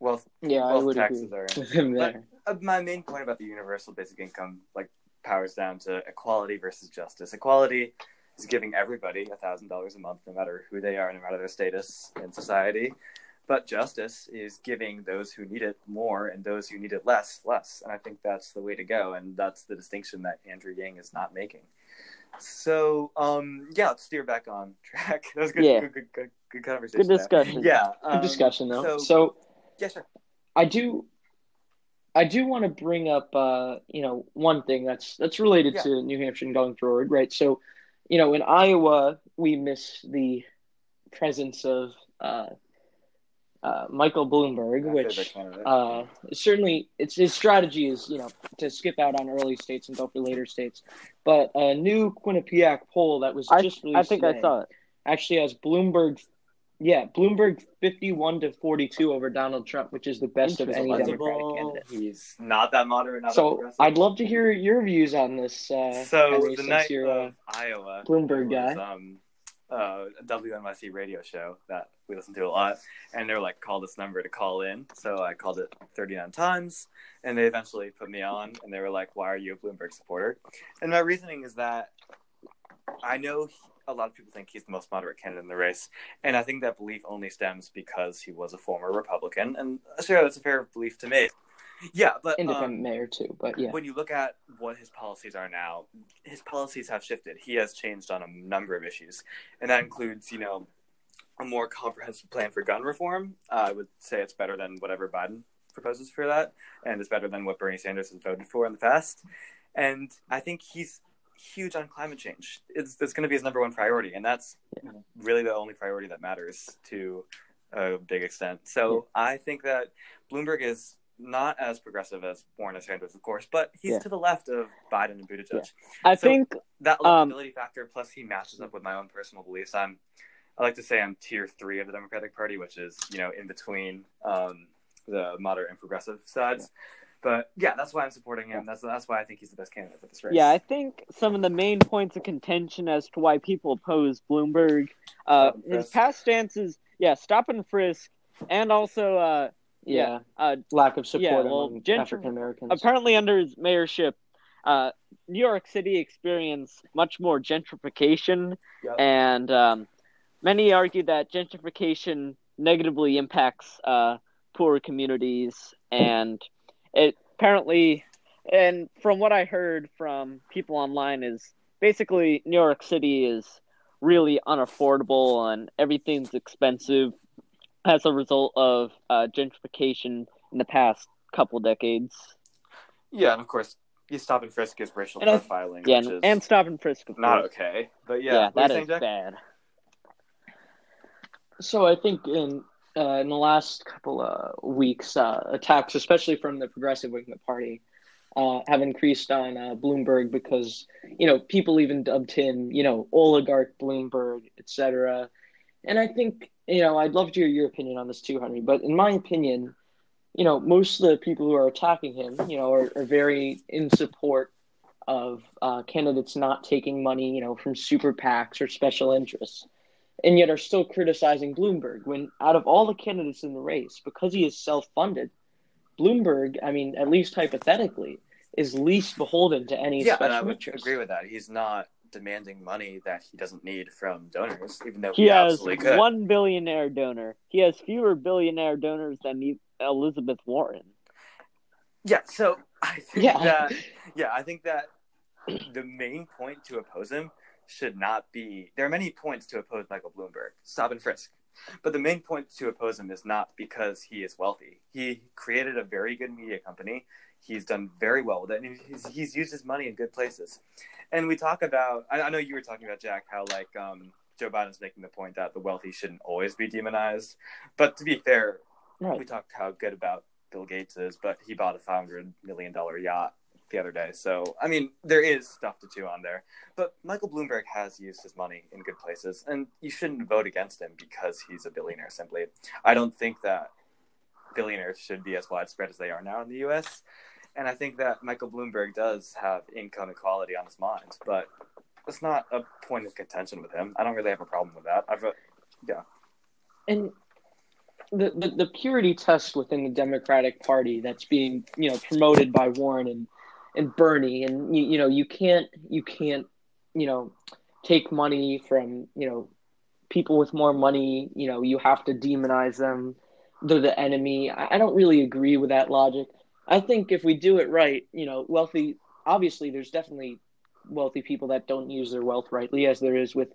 wealth, Yeah, I would taxes agree are with him But- there. uh, my main point about the universal basic income like powers down to equality versus justice. Equality is giving everybody a thousand dollars a month, no matter who they are, no matter their status in society. But justice is giving those who need it more and those who need it less less, and I think that's the way to go, and that's the distinction that Andrew Yang is not making. So, um, yeah, let's steer back on track. That was good, Yeah. good, good, good, good conversation. Good there. discussion. Yeah, Good um, discussion though. So, so yeah, sure. I do, I do want to bring up, uh, you know, one thing that's that's related Yeah. to New Hampshire and going forward, right? So, you know, in Iowa, we miss the presence of uh, uh, Michael Bloomberg, My which uh, certainly it's his strategy is you know to skip out on early states and go for later states. But a new Quinnipiac poll that was I, just released I think I saw it. actually has Bloomberg, yeah, Bloomberg fifty-one to forty-two over Donald Trump, which is the best of any Interesting. Democratic candidate. He's not that moderate. Not So progressive. I'd love to hear your views on this, uh, so Henry, the night you're of Iowa, Bloomberg was, guy. um, uh, a WNYC radio show that we listen to a lot, and they were like, "Call this number to call in." So I called it 39 times, and they eventually put me on, and they were like, "Why are you a Bloomberg supporter?" And my reasoning is that I know a lot of people think he's the most moderate candidate in the race, and I think that belief only stems because he was a former Republican, and sure, that's a fair belief to make. Yeah, but um, independent mayor too, but yeah, when you look at what his policies are now, his policies have shifted. He has changed on a number of issues, and that includes, you know, a more comprehensive plan for gun reform. Uh, I would say it's better than whatever Biden proposes for that, and it's better than what Bernie Sanders has voted for in the past. And I think he's huge on climate change. It's, it's going to be his number one priority, and that's really the only priority that matters to a big extent. So I think that Bloomberg is not as progressive as Warren Sanders, of course, but he's Yeah. to the left of Biden and Buttigieg. Yeah. I So- think That Um, factor, plus he matches up with my own personal beliefs. I'm, I like to say I'm tier three of the Democratic Party, which is you know in between um, the moderate and progressive sides. But yeah, that's why I'm supporting him. That's that's why I think he's the best candidate for this race. Yeah, I think some of the main points of contention as to why people oppose Bloomberg, uh, his past stances, yeah, stop and frisk, and also, uh, yeah, uh, lack of support Yeah, well, among gentr- African Americans. apparently under his mayorship, uh, New York City experienced much more gentrification, Yep. and um, many argue that gentrification negatively impacts uh, poor communities, and it apparently, and from what I heard from people online, is basically New York City is really unaffordable and everything's expensive as a result of uh, gentrification in the past couple decades. yeah, and of course, you stop and frisk is racial And I- profiling, Yeah, which and, is and stop and frisk. Of not course. okay. But Yeah, yeah, what were that you is saying, Jack? bad. So I think in uh, in the last couple of weeks, uh, attacks, especially from the progressive wing of the party, uh, have increased on uh, Bloomberg because you know people even dubbed him, you know, oligarch Bloomberg, etc. And I think you know I'd love to hear your opinion on this too, Henry. But in my opinion, you know, most of the people who are attacking him, you know, are, are very in support of uh, candidates not taking money, you know, from super PACs or special interests and yet are still criticizing Bloomberg when out of all the candidates in the race, because he is self-funded, Bloomberg, I mean, at least hypothetically, is least beholden to any Yeah, and I would interest. agree with that. He's not demanding money that he doesn't need from donors, even though He he, has absolutely could. one billionaire donor. He has fewer billionaire donors than Elizabeth Warren. Yeah, so I think Yeah. that yeah, I think that the main point to oppose him should not be there are many points to oppose Michael Bloomberg. Stop and frisk. But the main point to oppose him is not because he is wealthy. He created a very good media company. He's done very well with it, and he's, he's used his money in good places. And we talk about, I, I know you were talking about Jack, how like um, Joe Biden's making the point that the wealthy shouldn't always be demonized. But to be fair, Right. we talked how good about Bill Gates is, but he bought a five hundred million dollar yacht the other day. So I mean, there is stuff to chew on there. But Michael Bloomberg has used his money in good places, and you shouldn't vote against him because he's a billionaire. Simply, I don't think that billionaires should be as widespread as they are now in the U.S. And I think that Michael Bloomberg does have income equality on his mind, but it's not a point of contention with him. I don't really have a problem with that. I've uh, yeah. And the, the the purity test within the Democratic Party that's being you know promoted by Warren and and Bernie, and you, you know you can't you can't you know take money from you know people with more money. You know, you have to demonize them. They're the enemy. I, I don't really agree with that logic. I think if we do it right, you know, wealthy. Obviously, there's definitely wealthy people that don't use their wealth rightly, as there is with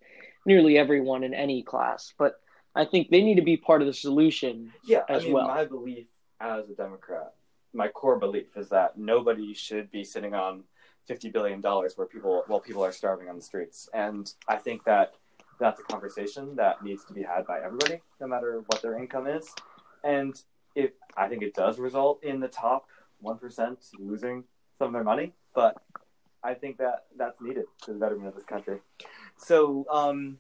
nearly everyone in any class. But I think they need to be part of the solution Yeah, as I mean, well. my belief as a Democrat, my core belief is that nobody should be sitting on fifty billion dollars where people, while people are starving on the streets, and I think that that's a conversation that needs to be had by everybody, no matter what their income is, and if I think it does result in the top one percent losing some of their money, but I think that that's needed for the betterment of this country. So, um,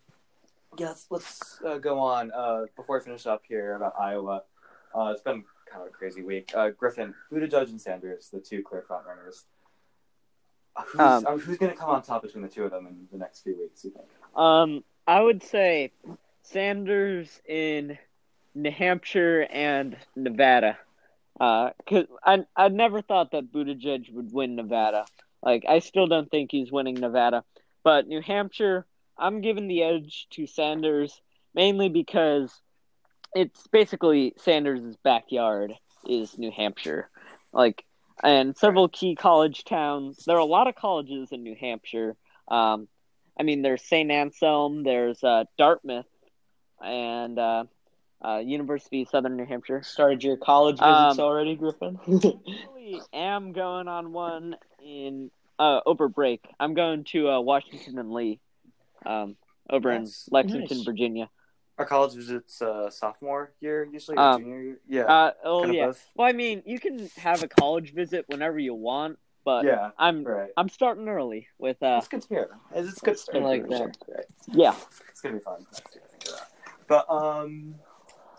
yes, let's uh, go on. Uh, before I finish up here about Iowa, uh, it's been kind of a crazy week. Uh, Griffin, Buttigieg and Sanders, the two clear front runners. Who's, Um, uh, who's going to come on top between the two of them in the next few weeks? You think? Um, I would say Sanders in New Hampshire and Nevada. Uh, cause I I never thought that Buttigieg would win Nevada. Like I still don't think he's winning Nevada, but New Hampshire, I'm giving the edge to Sanders mainly because it's basically Sanders' backyard is New Hampshire. Like and several key college towns. There are a lot of colleges in New Hampshire. Um, I mean, there's St. Anselm, there's uh, Dartmouth, and uh, uh, University of Southern New Hampshire. Started your college visits Um, already, Griffin? I am going on one in uh, over break. I'm going to uh, Washington and Lee, um, over Nice. in Lexington, Nice. Virginia. Our college visits uh, sophomore year usually, or Um, junior year. Yeah. Uh, oh kind of yeah. both. Well, I mean, you can have a college visit whenever you want, but yeah. I'm Right. I'm starting early with uh, That's good to hear. It's it's good to I like that. Right. yeah. It's gonna be fun next year. I think of that. But um,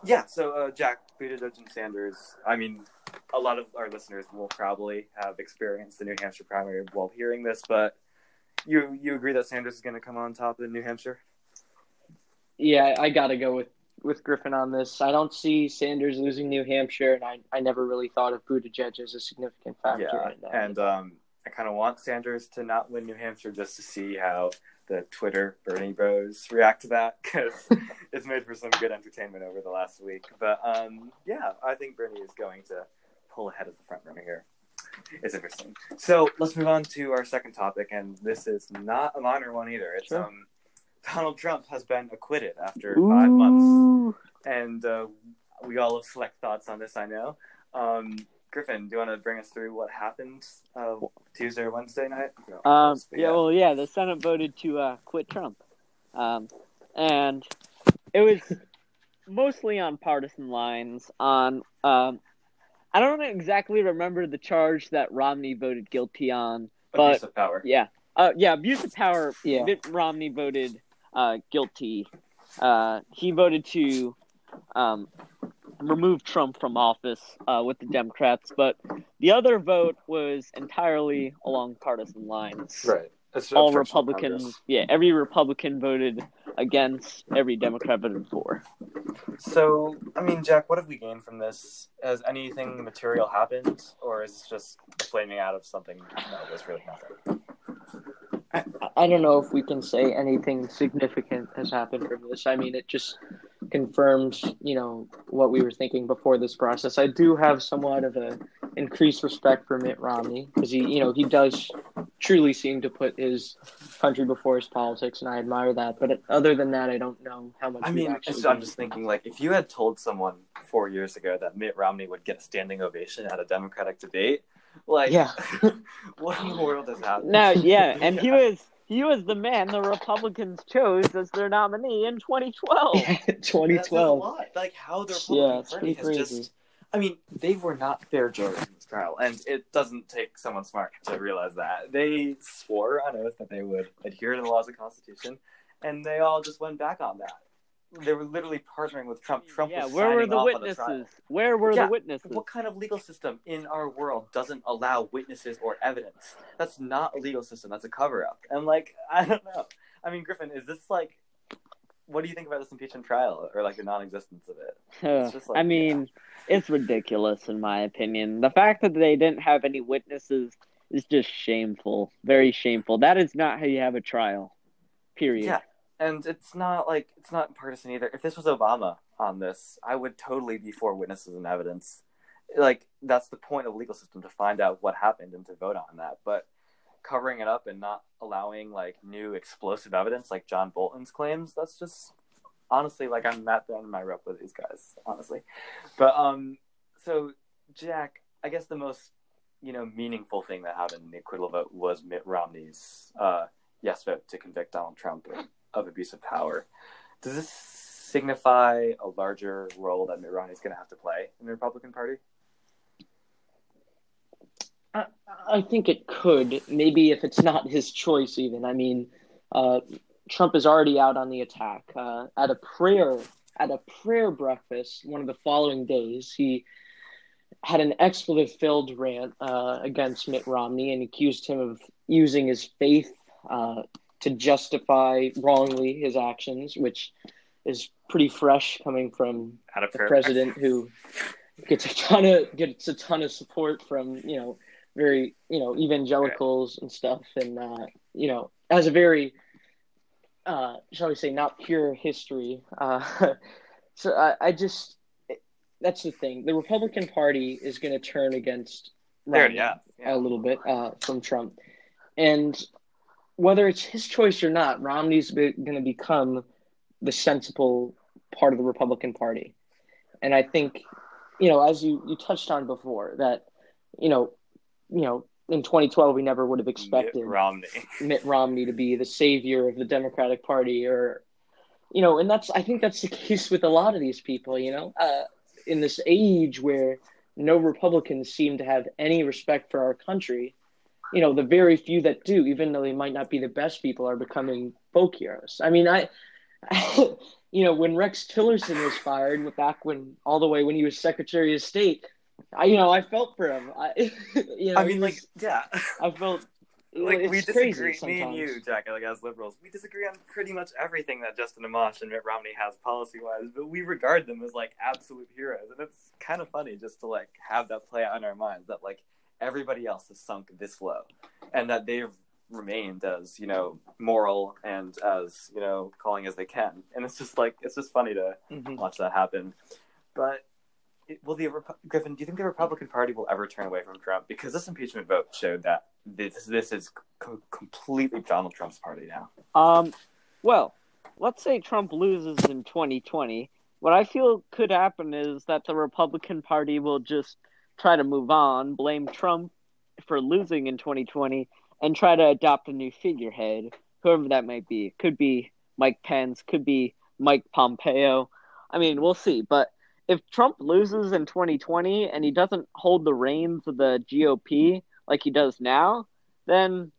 yeah. So uh, Jack, Buttigieg, and Sanders. I mean, a lot of our listeners will probably have experienced the New Hampshire primary while hearing this, but you you agree that Sanders is going to come on top in New Hampshire? Yeah, I got to go with, with Griffin on this. I don't see Sanders losing New Hampshire, and I, I never really thought of Buttigieg as a significant factor yeah. in that. And um, I kind of want Sanders to not win New Hampshire just to see how the Twitter Bernie Bros react to that because it's made for some good entertainment over the last week. But um, yeah, I think Bernie is going to pull ahead of the front runner here. It's interesting. So let's move on to our second topic, and this is not a minor one either. It's Sure. um, Donald Trump has been acquitted after five months and uh, we all have select thoughts on this. I know. Um, Griffin, do you want to bring us through what happened uh, Tuesday or Wednesday night? I forgot what it Um, was, yeah, well, yeah, the Senate voted to uh, quit Trump, um, and it was mostly on partisan lines. On um, I don't exactly remember the charge that Romney voted guilty on. abuse but- of power. Yeah, uh, yeah, abuse of power. Yeah. Mitt Romney voted uh, guilty. Uh, he voted to um, remove Trump from office uh, with the Democrats, but the other vote was entirely along partisan lines Right. It's all Republicans, yeah, every Republican voted against, every Democrat voted for. So, I mean, Jack, what have we gained from this? Has anything material happened, or is this just flaming out of something that was really nothing? I, I don't know if we can say anything significant has happened from this. I mean, it just confirms, you know, what we were thinking before this process. I do have somewhat of a increased respect for Mitt Romney because he, you know, he does truly seem to put his country before his politics, and I admire that. But other than that, I don't know how much. I mean, actually it's, I'm just thinking, like, if you had told someone four years ago that Mitt Romney would get a standing ovation at a Democratic debate, like, Yeah. what in the world has happened? No, yeah, and he was he was the man the Republicans chose as their nominee in 2012. That- that's a 2012. lot. Like how the Yeah, Republican it's Party pretty has crazy. just. I mean, they were not fair jurors in this trial, and it doesn't take someone smart to realize that. They swore on oath that they would adhere to the laws of the Constitution, and they all just went back on that. They were literally partnering with Trump. Trump yeah, was where were the witnesses? where were Yeah, the witnesses? What kind of legal system in our world doesn't allow witnesses or evidence? That's not a legal system. That's a cover up. And like, I don't know. I mean, Griffin, is this like? What do you think about this impeachment trial, or like the non-existence of it? Like, I mean, it's ridiculous in my opinion. The fact that they didn't have any witnesses is just shameful. Very shameful. That is not how you have a trial. Period. Yeah, and it's not like it's not partisan either. If this was Obama on this, I would totally be for witnesses and evidence. Like that's the point of the legal system to find out what happened and to vote on that. But covering it up and not allowing like new explosive evidence like John Bolton's claims, that's just honestly like I'm end of my rope with these guys, honestly. But um so Jack, I guess the most you know meaningful thing that happened in the acquittal vote was Mitt Romney's uh, yes vote to convict Donald Trump of, abuse of power. Does this signify a larger role that Mitt Romney is going to have to play in the Republican Party? I, I think it could. Maybe if it's not his choice, even. I mean, uh, Trump is already out on the attack. Uh, at a prayer at a prayer breakfast one of the following days, he had an expletive filled rant uh, against Mitt Romney and accused him of using his faith uh, to justify wrongly his actions, which is pretty fresh coming from Out of the president who gets a ton of gets a ton of support from you know very you know evangelicals and stuff. And uh, you know has a very uh, shall we say not pure history. Uh, so I, I just that's the thing. The Republican Party is going to turn against There, Romney yeah. a little bit uh, from Trump. And whether it's his choice or not Romney's be- going to become the sensible part of the Republican Party and I think you know as you you touched on before that you know you know in 2012 we never would have expected Mitt Romney. Mitt Romney to be the savior of the Democratic Party, or you know, and that's I think that's the case with a lot of these people. You know, uh, in this age where no Republicans seem to have any respect for our country, you know, the very few that do, even though they might not be the best people, are becoming folk heroes. I mean, I. you know, when Rex Tillerson was fired, back when all the way when he was Secretary of State, I, you know, I felt for him. I, you know, I mean, like, yeah. I felt like it's we disagree, me and you, Jack, like as liberals, we disagree on pretty much everything that Justin Amash and Mitt Romney has policy wise, but we regard them as like absolute heroes, and it's kind of funny just to like have that play out in our minds that like everybody else has sunk this low, and that they've remained as you know moral and as you know calling as they can, and it's just like it's just funny to Mhm. watch that happen, but. it- Will the Repu- Griffin? Do you think the Republican Party will ever turn away from Trump? Because this impeachment vote showed that this this is co- completely Donald Trump's party now. Um, well, let's say Trump loses in 2020. What I feel could happen is that the Republican Party will just try to move on, blame Trump for losing in 2020, and try to adopt a new figurehead, whoever that might be. Could be Mike Pence, could be Mike Pompeo. I mean, we'll see. But if Trump loses in 2020 and he doesn't hold the reins of the GOP like he does now, then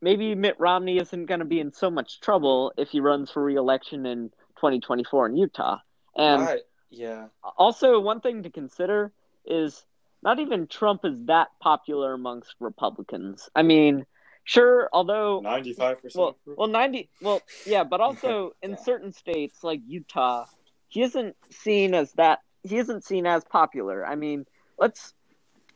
maybe Mitt Romney isn't going to be in so much trouble if he runs for re-election in 2024 in Utah. And Right. Yeah. also, one thing to consider is not even Trump is that popular amongst Republicans. I mean, sure, although Ninety-five well, well, ninety. Well, yeah, but also in Yeah. certain states like Utah, he isn't seen as that. He isn't seen as popular. I mean, let's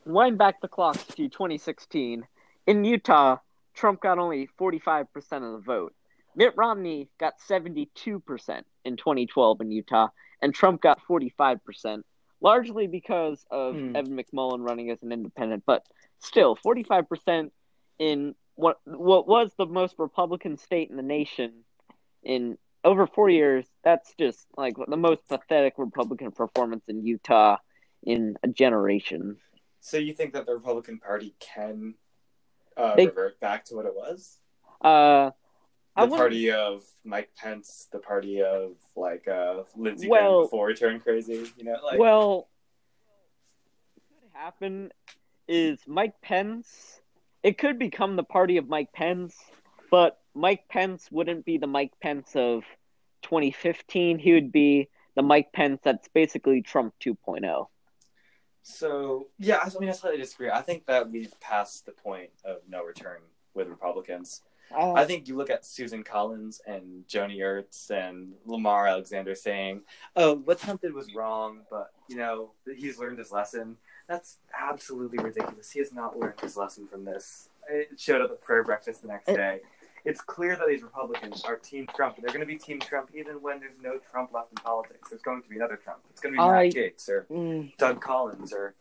wind back the clocks to 2016. In Utah, Trump got only 45 percent of the vote. Mitt Romney got 72 percent in 2012 in Utah, and Trump got 45 percent, largely because of Hmm. Evan McMullin running as an independent. But still, 45 percent in what what was the most Republican state in the nation in over four years. That's just like the most pathetic Republican performance in Utah in a generation. So you think that the Republican Party can uh, They- revert back to what it was? Uh, I The wouldn't- party of Mike Pence, the party of like uh, Lindsey Well- Graham before he turned crazy. You know, like well, what could happen is Mike Pence. It could become the party of Mike Pence, but Mike Pence wouldn't be the Mike Pence of 2015. He would be the Mike Pence that's basically Trump oh. 2.0. So yeah, I I mean, I slightly disagree. I think that we've passed the point of no return with Republicans. Uh, I think you look at Susan Collins and Joni Ernst and Lamar Alexander saying, "Oh, what Trump did was wrong, but you know he's learned his lesson." That's absolutely ridiculous. He has not learned his lesson from this. It showed up at prayer breakfast the next It- day. it's clear that these Republicans are Team Trump, they're going to be Team Trump even when there's no Trump left in politics. There's going to be another Trump. It's going to be I- Matt Gaetz or Mm, Doug Collins or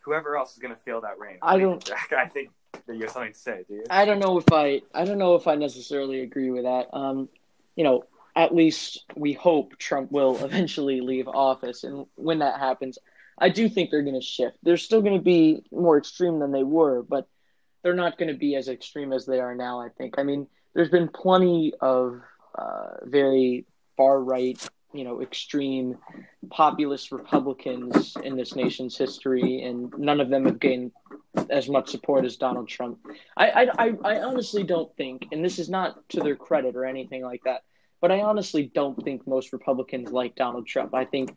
whoever else is going to fill that reign. I don't- I think that you have something to say, do you? I don't know if I I don't know if I necessarily agree with that. Um, you know, at least we hope Trump will eventually leave office, and when that happens, I do think they're going to shift. They're still going to be more extreme than they were, but they're not going to be as extreme as they are now. I think. I mean, there's been plenty of uh, very far right, you know, extreme populist Republicans in this nation's history, and none of them have gained as much support as Donald Trump. I, I, I, honestly don't think, and this is not to their credit or anything like that, but I honestly don't think most Republicans like Donald Trump. I think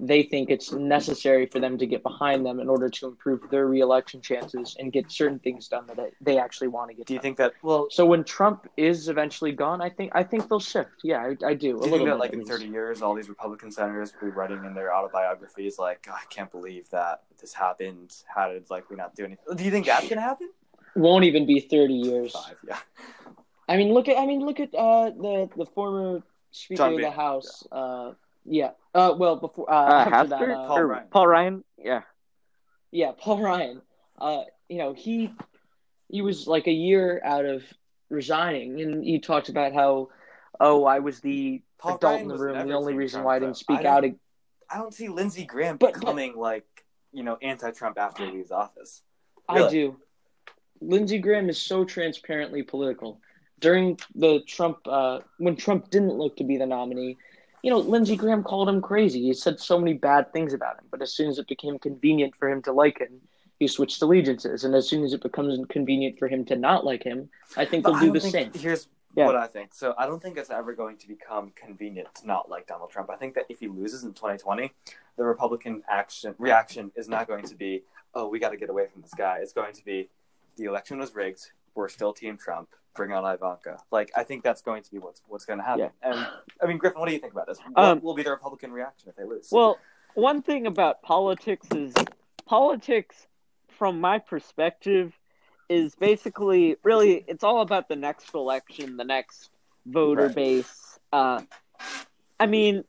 they think it's necessary for them to get behind them in order to improve their reelection chances and get certain things done that they- actually want to get Do you done. think that? Well, So when Trump is eventually gone, I think I think they'll shift. Yeah, I, I do. A do you think that, like in 30 years, all these Republican senators will be writing in their autobiographies, like, "Oh, "I can't believe that this happened. How did like we not do anything?" Do you think that's going to happen? Won't even be thirty years. Five, yeah. I mean, look at I mean, look at uh, the the former Speaker John of the Boehner, House. Uh, yeah. Uh, well, before uh, Uh, after Hastert that, uh, Paul Ryan. Paul Ryan? Yeah. yeah, Paul Ryan. Uh, you know, he he was like a year out of resigning, and he talked about how, oh, I was the Paul adult Ryan in the room. The only reason Trump, why I didn't speak I out. don't- I don't see Lindsey Graham But- but- becoming like you know anti-Trump after he leaves office. I do. Lindsey Graham is so transparently political. During the Trump, uh, when Trump didn't look to be the nominee, you know, Lindsey Graham called him crazy. He said so many bad things about him. But as soon as it became convenient for him to like him, he switched allegiances. And as soon as it becomes convenient for him to not like him, I think But they'll do the same. Here's Yeah. what I think. So I don't think it's ever going to become convenient to not like Donald Trump. I think that if he loses in 2020, the Republican action reaction is not going to be, "Oh, we got to get away from this guy." It's going to be, "The election was rigged. We're still Team Trump. Bring on Ivanka." Like I think that's going to be what's what's going to happen. And I mean, Griffin, what do you think about this? What Um, will be the Republican reaction if they lose? Well, one thing about politics is politics, from my perspective, is basically really it's all about the next election, the next voter Right. base. Uh, I mean,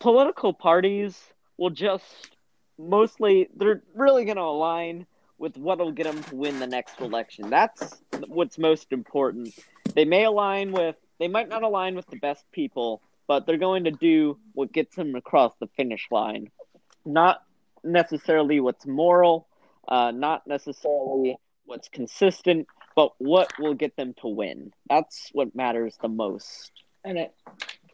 political parties will just mostly they're really going to align with what'll get them to win the next election. That's what's most important. They may align with they might not align with the best people, but they're going to do what gets them across the finish line. Not necessarily what's moral, uh, not necessarily what's consistent, but what will get them to win. That's what matters the most. And I,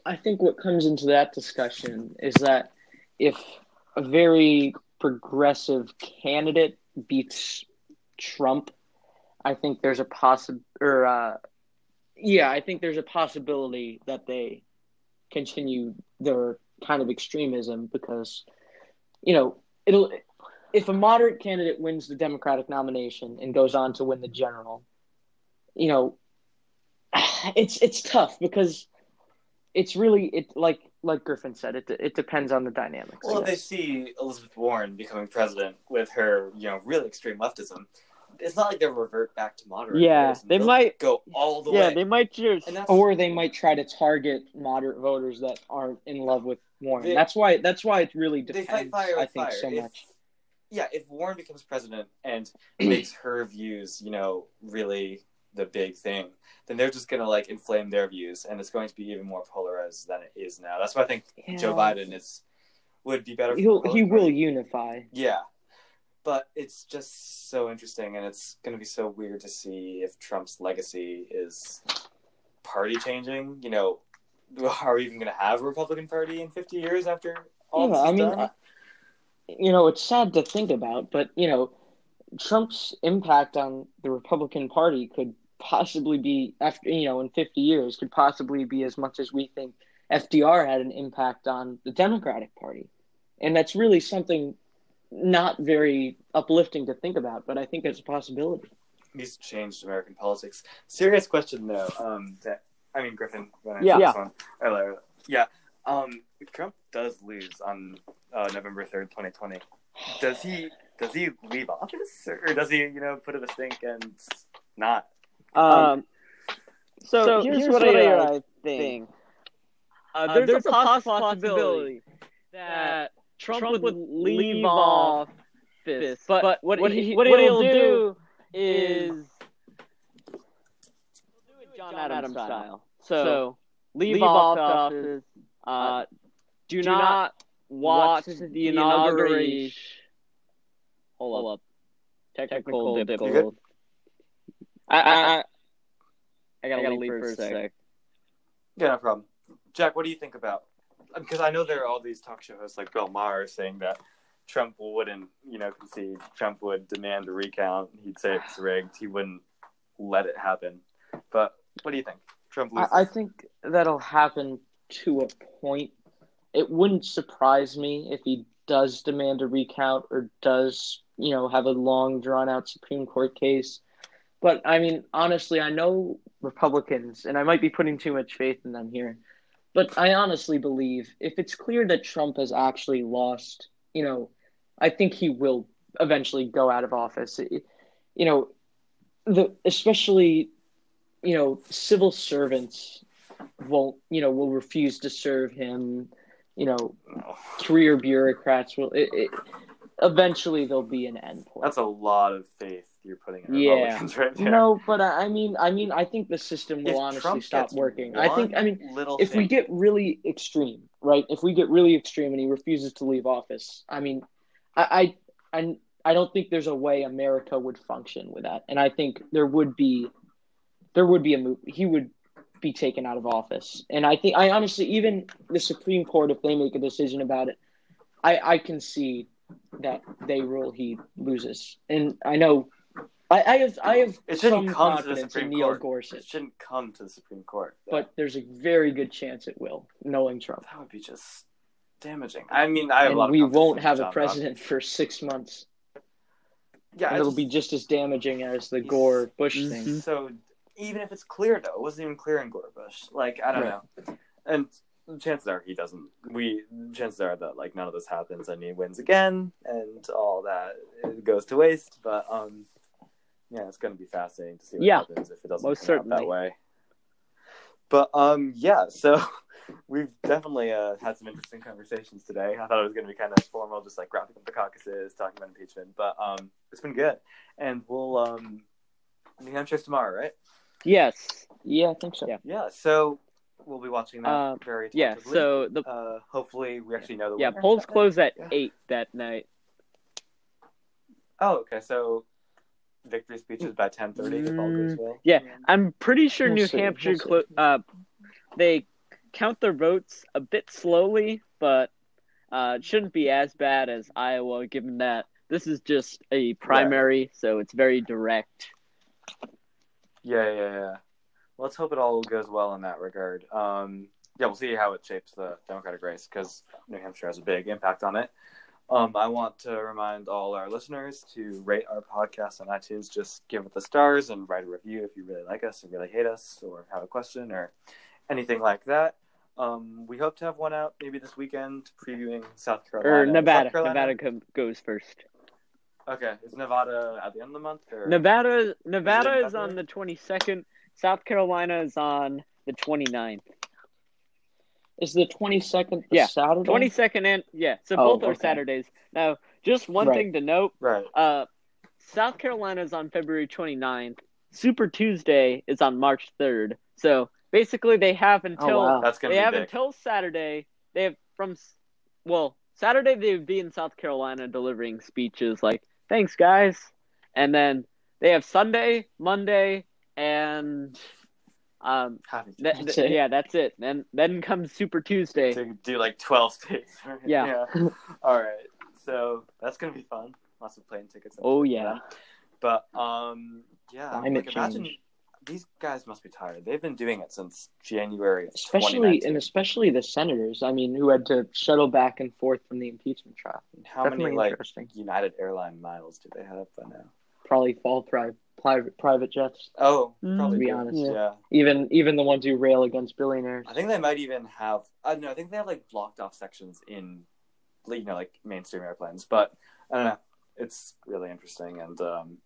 I think what comes into that discussion is that if a very progressive candidate beats Trump, I think there's a possi or uh, yeah, I think there's a possibility that they continue their kind of extremism because you know it'll if a moderate candidate wins the Democratic nomination and goes on to win the general, you know, it's it's tough because it's really it like like Griffin said it it depends on the dynamics. Well, if they see Elizabeth Warren becoming president with her, you know, really extreme leftism, it's not like they'll revert back to moderate. Yeah, voters. they They'll might- go all the yeah, way. Yeah, they might just or they might try to target moderate voters that aren't in love with Warren. They- that's why that's why it really depends. they depends. fight fire I with think fire. so If- much. Yeah, if Warren becomes president and makes her views, you know, really the big thing, then they're just gonna like inflame their views, and it's going to be even more polarized than it is now. That's why I think Joe Biden is would be better. He'll he will unify. Yeah. But it's just so interesting, and it's going to be so weird to see if Trump's legacy is party changing. You know, are we even going to have a Republican Party in 50 years after all Yeah, this I mean? I- you know, it's sad to think about, but you know, Trump's impact on the Republican Party could possibly be after you know in 50 years could possibly be as much as we think FDR had an impact on the Democratic Party, and that's really something not very uplifting to think about, but I think it's a possibility. He's changed American politics. Serious question, though. Um, that I mean, Griffin. When I Yeah. one earlier. Yeah. Um, if Trump does lose on uh, November third, 2020, does he does he leave office or does he you know put it a stink and not? Um So, So here's, here's what, what I, I uh, think. Uh, there's, a possible possibility that Trump, would leave off this, but, but what, he, what, he'll, do is he'll do it John Adams style. So, leave, off office. Uh, do, not watch the inauguration. Hold up. Technical You good? difficulty. I, I, I, I gotta, leave, for a sec. Yeah, no problem. Jack, what do you think about? Because I know there are all these talk show hosts like Bill Maher saying that Trump wouldn't, you know, concede. Trump would demand a recount. He'd say it's rigged. He wouldn't let it happen. But what do you think? Trump loses. I, I think that'll happen to a point. It wouldn't surprise me if he does demand a recount or does, you know, have a long drawn out Supreme Court case. But I mean, honestly, I know Republicans, and I might be putting too much faith in them here, but I honestly believe if it's clear that Trump has actually lost, you know, I think he will eventually go out of office. You know, the especially, you know, civil servants won't, you know, will refuse to serve him. You know, career bureaucrats will. It, it, eventually, there'll be an end point. that's a lot of faith you're putting in Yeah. Right. No, but I I mean, I mean, I think the system will If honestly Trump stop working. I think, I mean, if we get really extreme, right? If we get really extreme and he refuses to leave office, I mean, I, I, I, I don't think there's a way America would function with that, and I think there would be, there would be a move. He would be taken out of office, and I think, I honestly, even the Supreme Court, if they make a decision about it, I, I can see that they rule he loses, and I know. I, I have I have it shouldn't some come to the confidence Supreme in Neil Court. It shouldn't come to the Supreme Court. but there's a very good chance it will, knowing Trump. that would be just damaging. I mean, I have a lot And of we won't have a president for six months. Yeah, and it'll just- be just as damaging as the Gore Bush Mhm. thing. So even if it's clear though, it wasn't even clear in Gore Bush. Like I don't Right. know. And chances are he doesn't. We chances are that like none of this happens and he wins again and all that it goes to waste. But um, yeah, it's going to be fascinating to see what Yeah, happens if it doesn't most turn out that way. But um, yeah. So we've definitely uh, had some interesting conversations today. I thought it was going to be kind of formal, just like wrapping up the caucuses, talking about impeachment. But um, it's been good, and we'll um, New Hampshire's tomorrow, right? Yes. Yeah, I think so. Yeah. Yeah, so we'll be watching that Uh, very Yeah. So the uh, hopefully we actually know the yeah winner. polls close at Yeah. eight that night. Oh, okay. So victory speeches by ten thirty if all goes well. Yeah, I'm pretty sure We'll New see, Hampshire we'll clo- uh, they count their votes a bit slowly, but uh, it shouldn't be as bad as Iowa, given that this is just a primary, so it's very direct. Yeah, yeah, yeah. Let's hope it all goes well in that regard. Um, yeah, we'll see how it shapes the Democratic race because New Hampshire has a big impact on it. Um, I want to remind all our listeners to rate our podcast on iTunes. Just give it the stars and write a review if you really like us or really hate us or have a question or anything like that. Um, we hope to have one out maybe this weekend previewing South Carolina. Or Nevada. Carolina? Nevada com- goes first. Okay, is Nevada at the end of the month? Or? Nevada Nevada is on the 22nd. South Carolina is on the 29th. Is the twenty second Yeah, Saturday? 22nd and yeah, so Oh, both are okay. Saturdays. Now, just one Right. thing to note, Right. uh South Carolina is on February 29th. Super Tuesday is on March 3rd. So, basically they have until wow. That's gonna they be have big. until Saturday. They have from well, Saturday they would be in South Carolina delivering speeches like, "Thanks guys." And then they have Sunday, Monday, and um Happy th- th- yeah, that's it. Then then comes Super Tuesday. to do like 12 states. Right? Yeah. All right. So that's going to be fun. Lots of plane tickets. Oh yeah. But um yeah, Climate like imagine change. these guys must be tired. They've been doing it since January especially and especially the senators. I mean, who had to shuttle back and forth from the impeachment trial. How Definitely many like. United Airline miles do they have by now? Probably fall private private private jets. Oh, probably to be honest. Yeah. Even even the ones who rail against billionaires. I think they might even have. I don't know. I think they have like blocked off sections in, you know, like mainstream airplanes. But I don't know. It's really interesting, and um,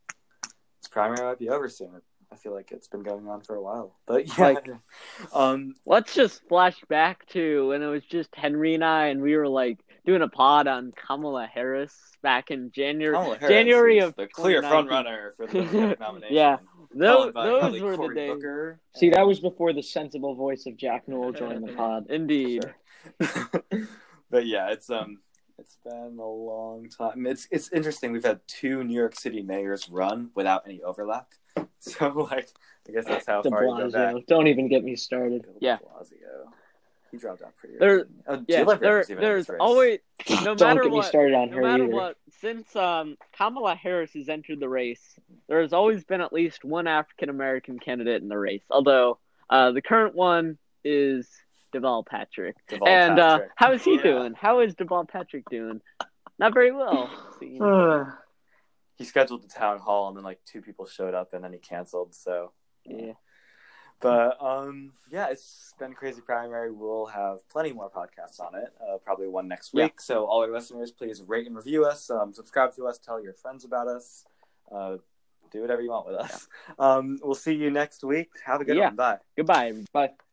this primary might be over soon. I feel like it's been going on for a while. But yeah, Like- um, Let's just flash back to when it was just Henry and I, and we were like doing a pod on Kamala Harris back in January. Harris January is of the clear 2019. front runner for the nomination. Yeah. Those, those probably were the Cory days. Booker. See, that was before the sensible voice of Jack Newell joined the pod. Indeed. Sure. but yeah, it's um, it's been a long time. It's it's interesting. We've had two New York City mayors run without any overlap. So like, I guess that's how De far you go back. Don't even get me started. Yeah. de Blasio. He dropped out pretty There- early. Oh, Yeah, there, was even in there's always no Don't matter get what. started on No her matter either. what, since um, Kamala Harris has entered the race, there has always been at least one African American candidate in the race. Although uh, the current one is Deval Patrick. Deval and uh, how is he Yeah. doing? How is Deval Patrick doing? Not very well. He scheduled the town hall, and then like two people showed up, and then he canceled. So yeah. But um, yeah, it's been crazy primary. We'll have plenty more podcasts on it. Uh, probably one next Yeah. week. So all our listeners, please rate and review us. Um, subscribe to us. Tell your friends about us. Uh, do whatever you want with us. Um, we'll see you next week. Have a good Yeah. one. Bye. Goodbye. Bye.